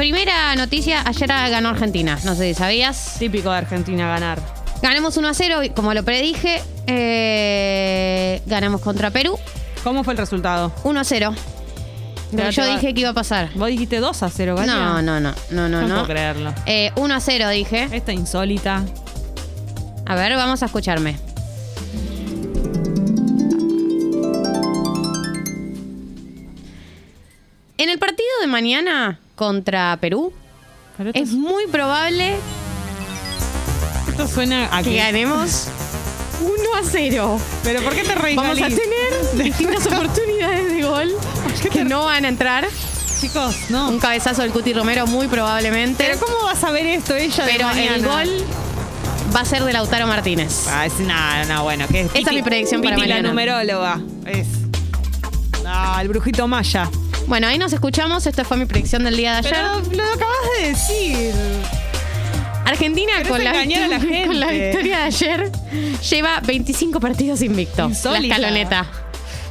primera noticia, ayer ganó Argentina, no sé si sabías. Típico de Argentina ganar. Ganamos 1 a 0, y como lo predije, eh, ganamos contra Perú, ¿Cómo fue el resultado? 1 a 0. Pero Yo dije que iba a pasar. Vos dijiste 2 a 0, Galia. No, no, no, no, no, No, no. puedo creerlo. Eh, 1 a 0 dije. Esta insólita. A ver, vamos a escucharme. En el partido de mañana contra Perú, Pero esto, es muy probable esto suena a que que... ganemos 1 a 0. Pero ¿por qué te reís, Vamos a Gali? tener distintas oportunidades de gol que no van a entrar. Chicos, no. Un cabezazo del Cuti Romero muy probablemente. Pero ¿cómo vas a ver esto ella de Pero el mañana? gol va a ser de Lautaro Martínez. Ah, es, no, no, bueno. Que Esa es mi predicción para Piti, la mañana. numeróloga. Es... Ah, el brujito maya. Bueno, ahí nos escuchamos. Esta fue mi predicción del día de ayer. Pero lo acabas de decir. Argentina con la, engañar a la victoria- con la gente. victoria de ayer lleva 25 partidos invicto. Insólita. La escaloneta.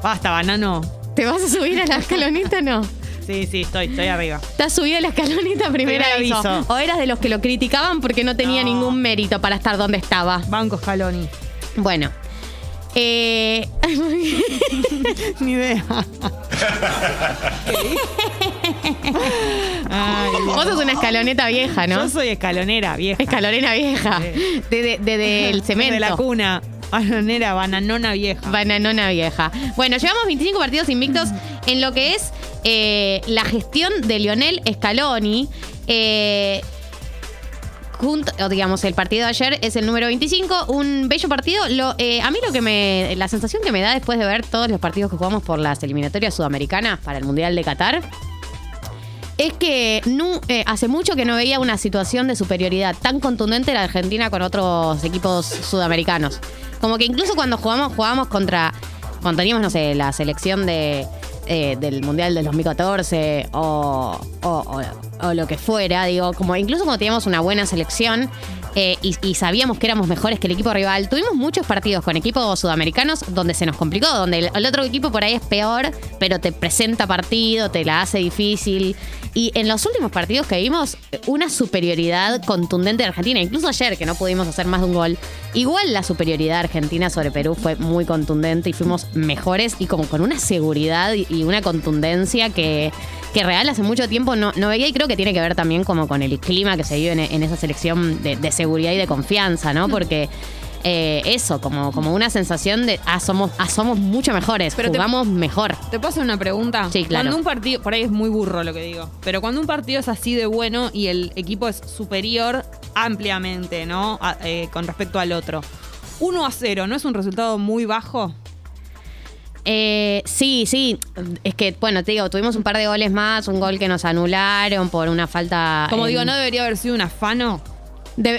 Basta, banano. ¿Te vas a subir a la escaloneta o no? Sí, sí, estoy, estoy arriba. ¿Estás subido a la escaloneta primer Primer aviso? aviso. ¿O eras de los que lo criticaban porque no tenía No. ningún mérito para estar donde estaba? Banco Scaloni. Bueno. Eh, Ni idea. Ay, vos sos una escaloneta vieja, ¿no? Yo soy escalonera, vieja. Escalonera vieja. Sí. Desde de, del cemento. De la cuna. Bananera, bananona vieja. Bananona vieja. Bueno, llevamos 25 partidos invictos en lo que es eh, la gestión de Lionel Scaloni. Eh, digamos, el partido de ayer es el número 25, un bello partido. Eh, a mí lo que me. La sensación que me da después de ver todos los partidos que jugamos por las eliminatorias sudamericanas para el Mundial de Qatar. Es que eh, hace mucho que no veía una situación de superioridad tan contundente la Argentina con otros equipos sudamericanos. Como que incluso cuando jugamos, jugábamos contra. Cuando teníamos, no sé, la selección eh, del Mundial del 2014 o, o- o- o lo que fuera, digo, como incluso cuando teníamos una buena selección eh, y, sabíamos que éramos mejores que el equipo rival, tuvimos muchos partidos con equipos sudamericanos donde se nos complicó, donde el, otro equipo por ahí es peor, pero te presenta partido, te la hace difícil. Y en los últimos partidos que vimos, una superioridad contundente de Argentina, incluso ayer que no pudimos hacer más de un gol, igual la superioridad Argentina sobre Perú fue muy contundente y fuimos mejores y como con una seguridad y, una contundencia que, que real hace mucho tiempo no, no veía y creo que tiene que ver también como con el clima que se vive en, en esa selección de, de seguridad y de confianza, ¿no? Porque... eh, eso, como, como una sensación de, ah, somos, ah, somos mucho mejores, Pero te- jugamos mejor. ¿Te puedo hacer una pregunta? Sí, claro. Cuando un partido, por ahí es muy burro lo que digo, pero cuando un partido es así de bueno y el equipo es superior ampliamente, ¿no? A- eh, con respecto al otro. 1 a 0, ¿no es un resultado muy bajo? Eh, sí, sí. Es que, bueno, te digo, tuvimos un par de goles más, un gol que nos anularon por una falta. Como en- digo, ¿no debería haber sido un afano?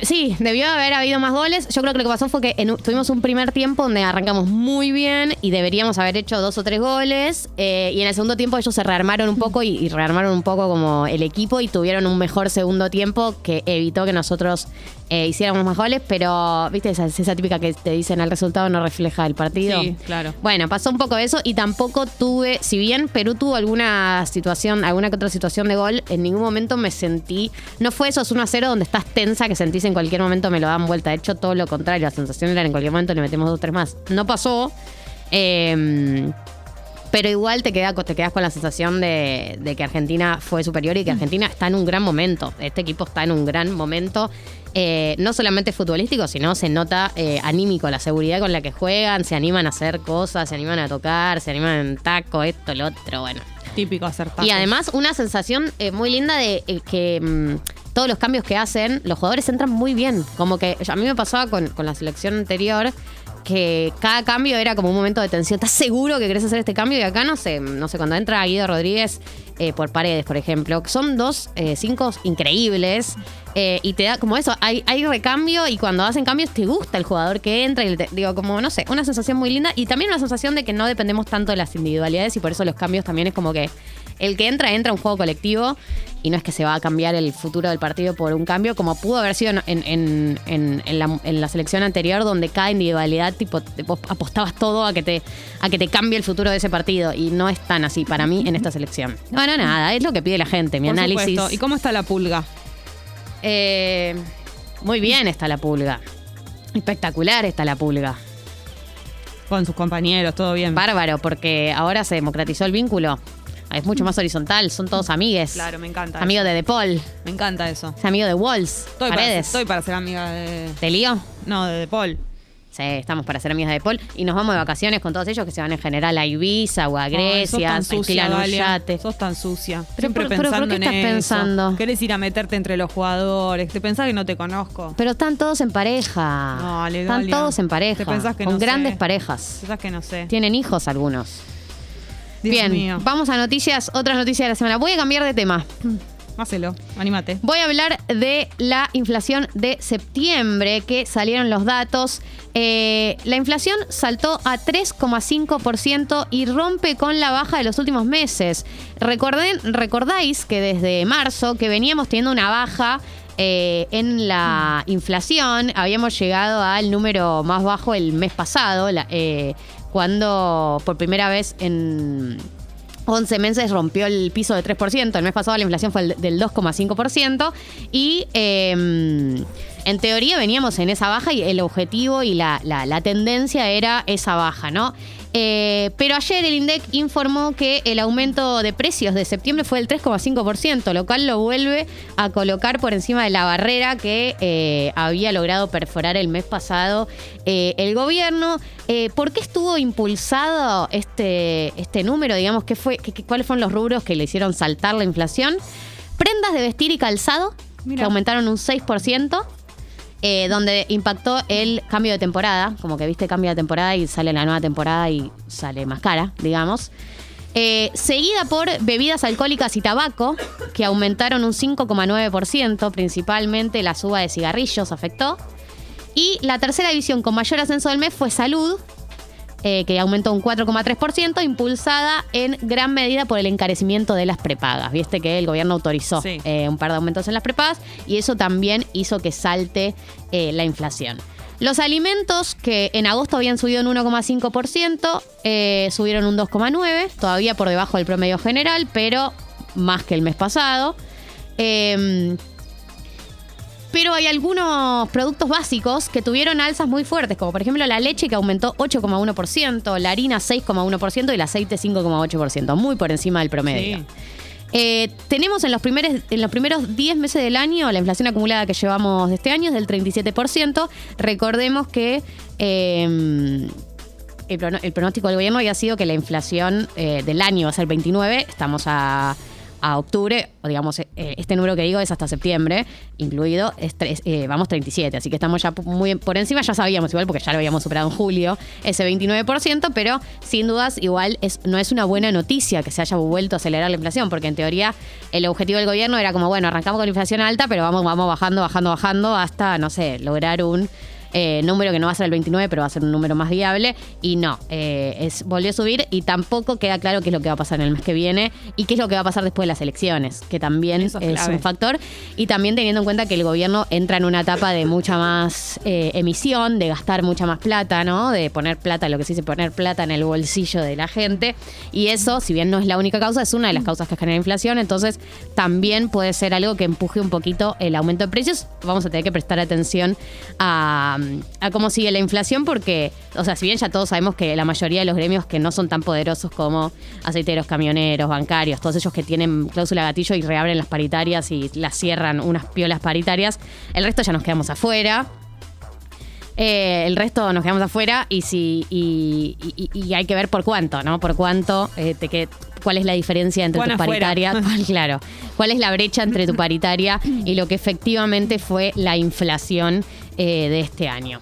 Sí, debió haber habido más goles. Yo creo que lo que pasó fue que en tuvimos un primer tiempo donde arrancamos muy bien y deberíamos haber hecho dos o tres goles. eh, y en el segundo tiempo ellos se rearmaron un poco y, y rearmaron un poco como el equipo y tuvieron un mejor segundo tiempo que evitó que nosotros eh, hiciéramos más goles. Pero, viste, esa, esa típica que te dicen el resultado no refleja el partido. Sí, claro. Bueno, pasó un poco eso y tampoco tuve, si bien Perú tuvo alguna situación, alguna que otra situación de gol, en ningún momento me sentí, no fue esos 1 a 0 donde estás tensa que sentís en cualquier momento me lo dan vuelta. De hecho, todo lo contrario, la sensación era en cualquier momento le metemos dos o tres más. No pasó. eh, pero igual te, queda, te quedas con la sensación de, de que Argentina fue superior y que Argentina está en un gran momento. Este equipo está en un gran momento, eh, no solamente futbolístico, sino se nota eh, anímico, la seguridad con la que juegan, se animan a hacer cosas, se animan a tocar, se animan en taco, esto, lo otro, bueno. Típico acertado. Y además una sensación eh, muy linda de que mm, todos los cambios que hacen, los jugadores entran muy bien. Como que a mí me pasaba con, con la selección anterior que cada cambio era como un momento de tensión. ¿Estás seguro que querés hacer este cambio? Y acá no sé, no sé, cuando entra Guido Rodríguez eh, por paredes, por ejemplo, son dos eh, cinco increíbles. eh, y te da como eso, hay, hay recambio y cuando hacen cambios te gusta el jugador que entra y te- digo, como, no sé, una sensación muy linda y también una sensación de que no dependemos tanto de las individualidades y por eso los cambios también es como que el que entra, entra un juego colectivo y no es que se va a cambiar el futuro del partido por un cambio, como pudo haber sido en, en- en- en la, selección anterior, donde cada individualidad, tipo, te- vos apostabas todo a que, te, a que te cambie el futuro de ese partido. Y no es tan así para mí en esta selección. Bueno, nada, es lo que pide la gente, mi Por análisis. supuesto. ¿Y cómo está la pulga? Eh, muy bien está la pulga. Espectacular está la pulga. Con sus compañeros, todo bien. Bárbaro, porque ahora se democratizó el vínculo. Es mucho más horizontal, son todos amigues. Claro, me encanta. Amigo de De Paul, Me encanta eso. es amigo de Walls, Estoy para, Paredes. estoy para ser amiga de. ¿Te lío? No, de, de Paul. Sí, estamos para ser amigas de Paul. Y nos vamos de vacaciones con todos ellos que se van en general a Ibiza o a Ay, sos Grecia, tan sucia, Dalia. Sos tan sucia. Pero Siempre pero ¿por pensando qué en estás eso. pensando? Querés ir a meterte entre los jugadores. Te pensás que no te conozco. Pero están todos en pareja. Dale, están todos en pareja. ¿Te pensás que con no grandes sé? parejas. Pensás que no sé. Tienen hijos algunos. Dios Bien, mío. vamos a noticias, otras noticias de la semana. Voy a cambiar de tema. Hacelo. Anímate. Voy a hablar de la inflación de septiembre, que salieron los datos. Eh, la inflación saltó a 3,5% y rompe con la baja de los últimos meses. Recorden, recordáis que desde marzo que veníamos teniendo una baja eh, en la inflación, habíamos llegado al número más bajo el mes pasado, la- eh, cuando por primera vez en 11 meses rompió el piso de 3%. El mes pasado la inflación fue el del 2,5%. Y eh, en teoría veníamos en esa baja y el objetivo y la- la tendencia era esa baja, ¿no? Eh, pero ayer el INDEC informó que el aumento de precios de septiembre fue del 3,5%, lo cual lo vuelve a colocar por encima de la barrera que eh, había logrado perforar el mes pasado eh, el gobierno. ¿Por qué estuvo impulsado este, este número? Digamos, ¿qué fue, qué- ¿cuáles fueron los rubros que le hicieron saltar la inflación? Prendas de vestir y calzado, que aumentaron un 6%. Eh, donde impactó el cambio de temporada, como que viste cambia de temporada y sale la nueva temporada y sale más cara, digamos. Eh, seguida por bebidas alcohólicas y tabaco, que aumentaron un 5,9%, principalmente la suba de cigarrillos afectó. Y la tercera división con mayor ascenso del mes fue salud, eh, que aumentó un 4,3%, impulsada en gran medida por el encarecimiento de las prepagas. Viste que el gobierno autorizó Sí. eh, un par de aumentos en las prepagas y eso también hizo que salte eh, la inflación. Los alimentos, que en agosto habían subido en 1,5%, eh, subieron un 2,9%, todavía por debajo del promedio general, pero más que el mes pasado. Em, pero hay algunos productos básicos que tuvieron alzas muy fuertes, como por ejemplo la leche que aumentó 8,1%, la harina 6,1% y el aceite 5,8%, muy por encima del promedio. Sí. Eh, tenemos en los, primeros, en los primeros 10 meses del año, la inflación acumulada que llevamos de este año es del 37%. Recordemos que eh, el, prono- el pronóstico del gobierno había sido que la inflación eh, del año va a ser 29, estamos a, a octubre, o digamos, eh, este número que digo es hasta septiembre, incluido, es tres- eh, vamos 37, así que estamos ya muy por encima, ya sabíamos igual, porque ya lo habíamos superado en julio, ese 29%, pero sin dudas igual es, no es una buena noticia que se haya vuelto a acelerar la inflación, porque en teoría el objetivo del gobierno era como, bueno, arrancamos con inflación alta, pero vamos, vamos bajando, bajando, bajando, hasta, no sé, lograr un eh, número que no va a ser el 29, pero va a ser un número más viable. Y no, eh, es, volvió a subir y tampoco queda claro qué es lo que va a pasar en el mes que viene y qué es lo que va a pasar después de las elecciones, que también Eso es un factor. Y también teniendo en cuenta que el gobierno entra en una etapa de mucha más eh, emisión, de gastar mucha más plata, ¿no? De poner plata, lo que se dice poner plata en el bolsillo de la gente. Y eso, si bien no es la única causa, es una de las causas que genera inflación. Entonces, también puede ser algo que empuje un poquito el aumento de precios. Vamos a tener que prestar atención a, a cómo sigue la inflación, porque, o sea, si bien ya todos sabemos que la mayoría de los gremios que no son tan poderosos como aceiteros, camioneros, bancarios, todos ellos que tienen cláusula gatillo y reabren las paritarias y las cierran unas piolas paritarias, el resto ya nos quedamos afuera. Eh, el resto nos quedamos afuera y si y, y- y hay que ver por cuánto, ¿no? Por cuánto eh, te que, cuál es la diferencia entre tu afuera. paritaria, cuál- claro, cuál es la brecha entre tu paritaria y lo que efectivamente fue la inflación eh, de este año.